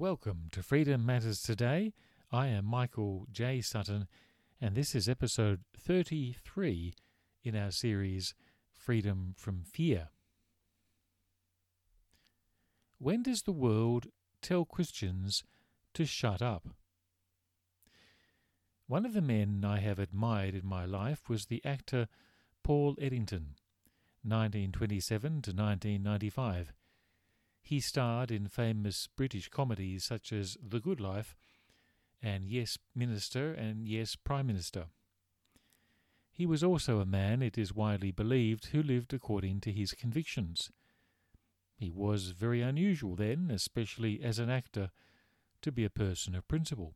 Welcome to Freedom Matters Today. I am Michael J. Sutton, and this is episode 33 in our series Freedom from Fear. When does the world tell Christians to shut up? One of the men I have admired in my life was the actor Paul Eddington, 1927 to 1995. He starred in famous British comedies such as The Good Life and Yes Minister and Yes Prime Minister. He was also a man, it is widely believed, who lived according to his convictions. He was very unusual then, especially as an actor, to be a person of principle.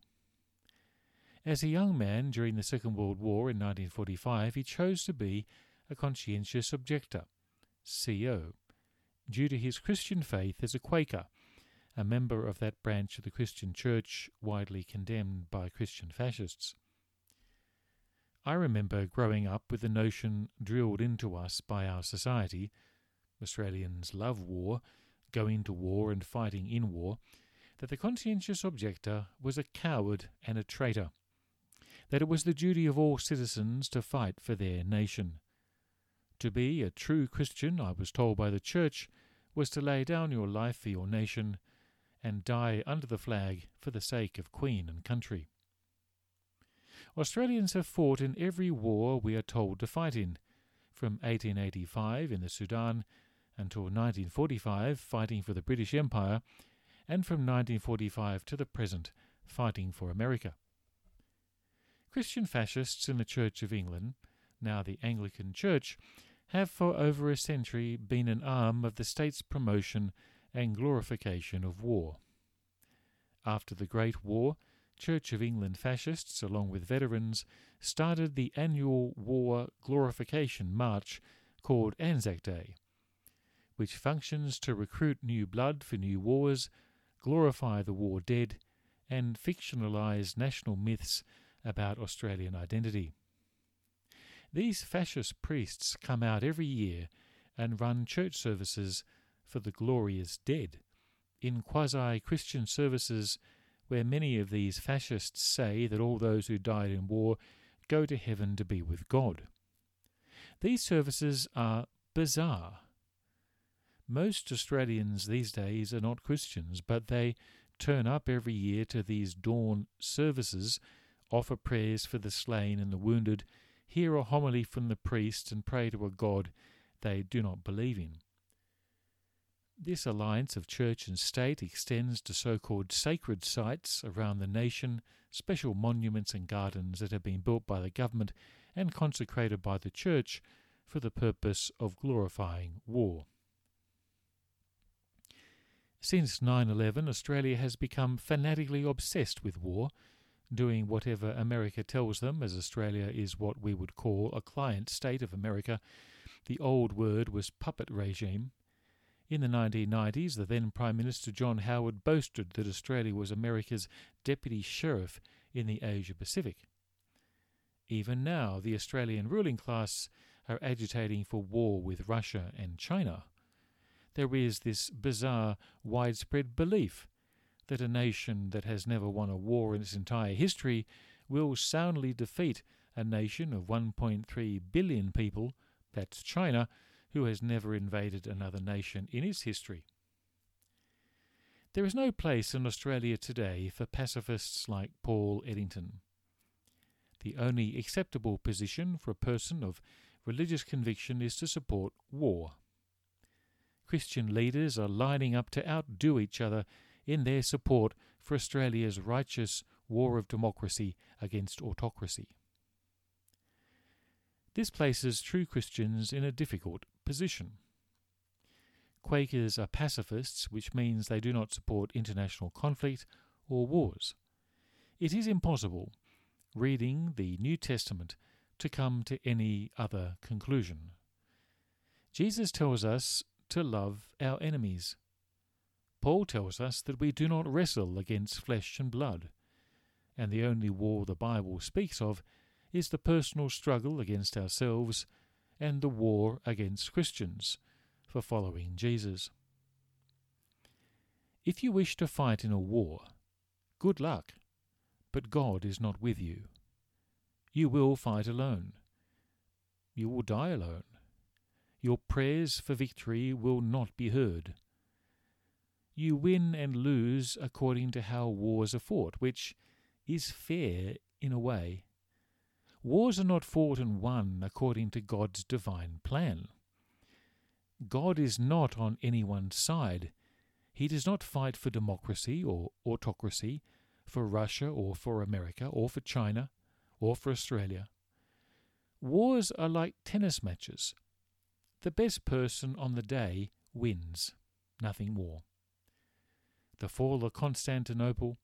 As a young man during the Second World War in 1945, he chose to be a conscientious objector, CO, due to his Christian faith as a Quaker, a member of that branch of the Christian Church widely condemned by Christian fascists. I remember growing up with the notion drilled into us by our society Australians love war, going to war and fighting in war that the conscientious objector was a coward and a traitor, that it was the duty of all citizens to fight for their nation. To be a true Christian, I was told by the Church, was to lay down your life for your nation and die under the flag for the sake of Queen and country. Australians have fought in every war we are told to fight in, from 1885 in the Sudan until 1945 fighting for the British Empire, and from 1945 to the present fighting for America. Christian fascists in the Church of England, now the Anglican Church, have for over a century been an arm of the state's promotion and glorification of war. After the Great War, Church of England fascists, along with veterans, started the annual war glorification march called Anzac Day, which functions to recruit new blood for new wars, glorify the war dead, and fictionalize national myths about Australian identity. These fascist priests come out every year and run church services for the glorious dead in quasi Christian services where many of these fascists say that all those who died in war go to heaven to be with God. These services are bizarre. Most Australians these days are not Christians, but they turn up every year to these dawn services, offer prayers for the slain and the wounded, hear a homily from the priest, and pray to a God they do not believe in. This alliance of church and state extends to so called sacred sites around the nation, special monuments and gardens that have been built by the government and consecrated by the church for the purpose of glorifying war. Since 9 11, Australia has become fanatically obsessed with war, doing whatever America tells them, as Australia is what we would call a client state of America. The old word was puppet regime. In the 1990s, the then Prime Minister John Howard boasted that Australia was America's deputy sheriff in the Asia Pacific. Even now, the Australian ruling class are agitating for war with Russia and China. There is this bizarre, widespread belief that a nation that has never won a war in its entire history will soundly defeat a nation of 1.3 billion people, that's China, who has never invaded another nation in its history. There is no place in Australia today for pacifists like Paul Eddington. The only acceptable position for a person of religious conviction is to support war. Christian leaders are lining up to outdo each other in their support for Australia's righteous war of democracy against autocracy. This places true Christians in a difficult position. Quakers are pacifists, which means they do not support international conflict or wars. It is impossible, reading the New Testament, to come to any other conclusion. Jesus tells us to love our enemies. Paul tells us that we do not wrestle against flesh and blood, and the only war the Bible speaks of is the personal struggle against ourselves and the war against Christians for following Jesus. If you wish to fight in a war, good luck, but God is not with you. You will fight alone. You will die alone. Your prayers for victory will not be heard. You win and lose according to how wars are fought, which is fair in a way. Wars are not fought and won according to God's divine plan. God is not on anyone's side. He does not fight for democracy or autocracy, for Russia or for America or for China or for Australia. Wars are like tennis matches. The best person on the day wins, nothing more. The fall of Constantinople,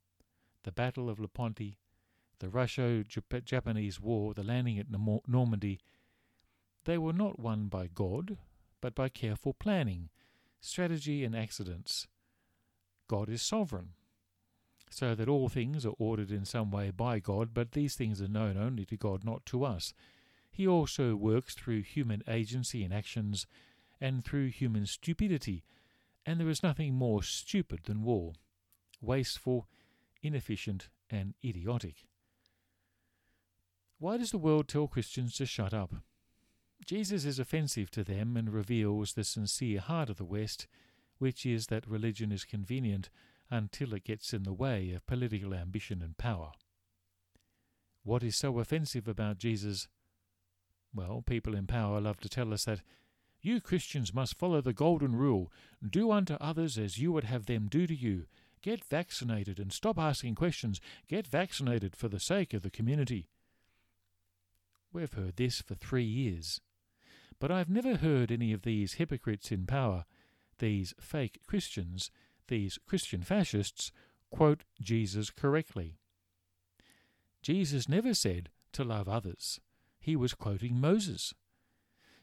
the Battle of Lepanto, the Russo Japanese War, the landing at Normandy, they were not won by God, but by careful planning, strategy, and accidents. God is sovereign, so that all things are ordered in some way by God, but these things are known only to God, not to us. He also works through human agency and actions, and through human stupidity, and there is nothing more stupid than war wasteful, inefficient, and idiotic. Why does the world tell Christians to shut up? Jesus is offensive to them and reveals the sincere heart of the West, which is that religion is convenient until it gets in the way of political ambition and power. What is so offensive about Jesus? Well, people in power love to tell us that you Christians must follow the golden rule do unto others as you would have them do to you. Get vaccinated and stop asking questions. Get vaccinated for the sake of the community. We've heard this for three years. But I've never heard any of these hypocrites in power, these fake Christians, these Christian fascists, quote Jesus correctly. Jesus never said to love others. He was quoting Moses.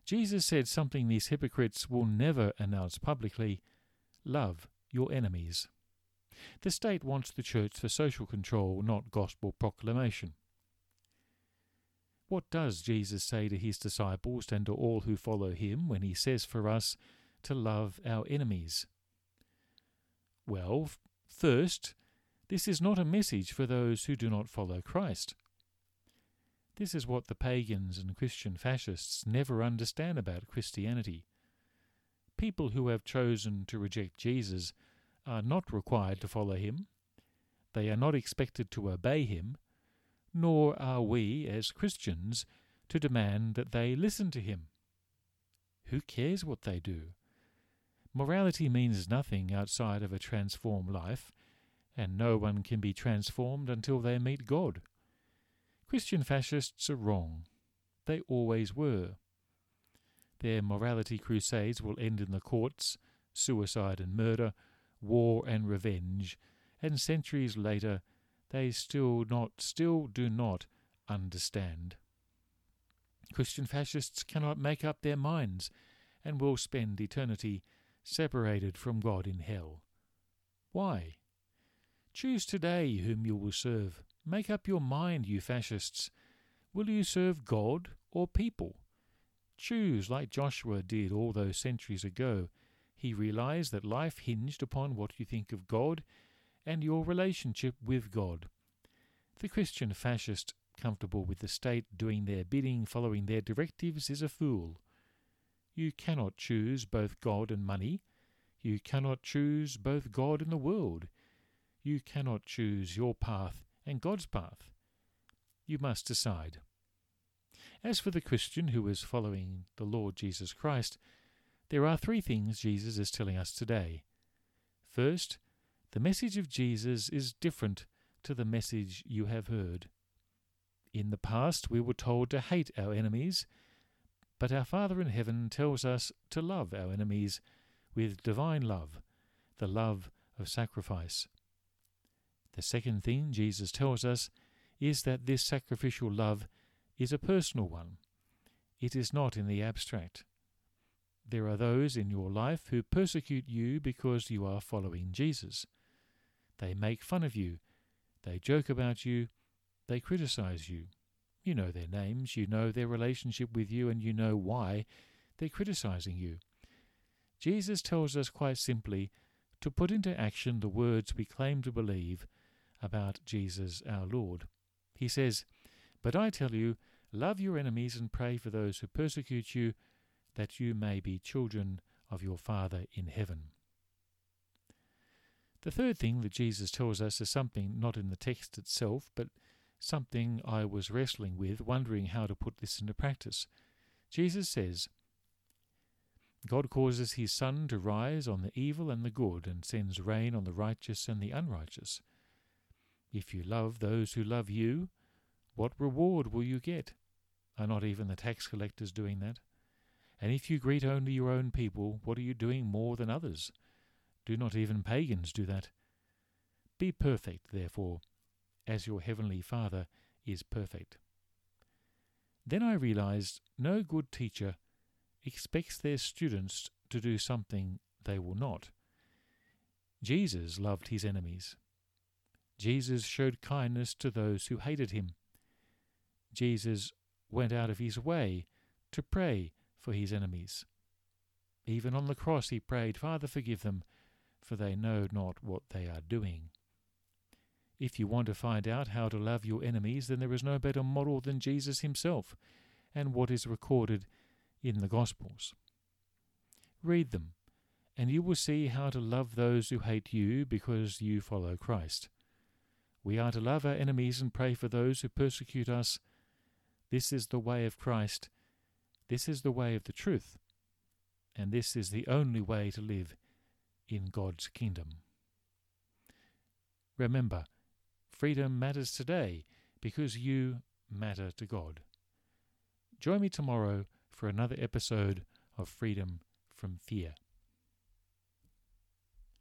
Jesus said something these hypocrites will never announce publicly love your enemies. The state wants the church for social control, not gospel proclamation. What does Jesus say to his disciples and to all who follow him when he says for us to love our enemies? Well, first, this is not a message for those who do not follow Christ. This is what the pagans and Christian fascists never understand about Christianity. People who have chosen to reject Jesus are not required to follow him. They are not expected to obey him, nor are we, as Christians, to demand that they listen to him. Who cares what they do? Morality means nothing outside of a transformed life, and no one can be transformed until they meet God. Christian fascists are wrong. They always were. Their morality crusades will end in the courts, suicide and murder, war and revenge, and centuries later they still not still do not understand. Christian fascists cannot make up their minds and will spend eternity separated from God in hell. Why? Choose today whom you will serve. Make up your mind, you fascists. Will you serve God or people? Choose like Joshua did all those centuries ago. He realized that life hinged upon what you think of God and your relationship with God. The Christian fascist, comfortable with the state doing their bidding, following their directives, is a fool. You cannot choose both God and money. You cannot choose both God and the world. You cannot choose your path and God's path. You must decide. As for the Christian who is following the Lord Jesus Christ, there are three things Jesus is telling us today. First, the message of Jesus is different to the message you have heard. In the past, we were told to hate our enemies, but our Father in heaven tells us to love our enemies with divine love, the love of sacrifice. The second thing Jesus tells us is that this sacrificial love is a personal one. It is not in the abstract. There are those in your life who persecute you because you are following Jesus. They make fun of you, they joke about you, they criticize you. You know their names, you know their relationship with you, and you know why they're criticizing you. Jesus tells us quite simply to put into action the words we claim to believe about Jesus our Lord. He says, But I tell you, love your enemies and pray for those who persecute you, that you may be children of your Father in heaven. The third thing that Jesus tells us is something not in the text itself, but something I was wrestling with, wondering how to put this into practice. Jesus says, God causes his sun to rise on the evil and the good, and sends rain on the righteous and the unrighteous. If you love those who love you, what reward will you get? Are not even the tax collectors doing that? And if you greet only your own people, what are you doing more than others? Do not even pagans do that? Be perfect, therefore, as your heavenly Father is perfect. Then I realized no good teacher expects their students to do something they will not. Jesus loved his enemies. Jesus showed kindness to those who hated him. Jesus went out of his way to pray for his enemies. Even on the cross he prayed, Father, forgive them, for they know not what they are doing. If you want to find out how to love your enemies, then there is no better model than Jesus himself and what is recorded in the Gospels. Read them, and you will see how to love those who hate you because you follow Christ. We are to love our enemies and pray for those who persecute us. This is the way of Christ. This is the way of the truth. And this is the only way to live in God's kingdom. Remember, freedom matters today because you matter to God. Join me tomorrow for another episode of Freedom from Fear.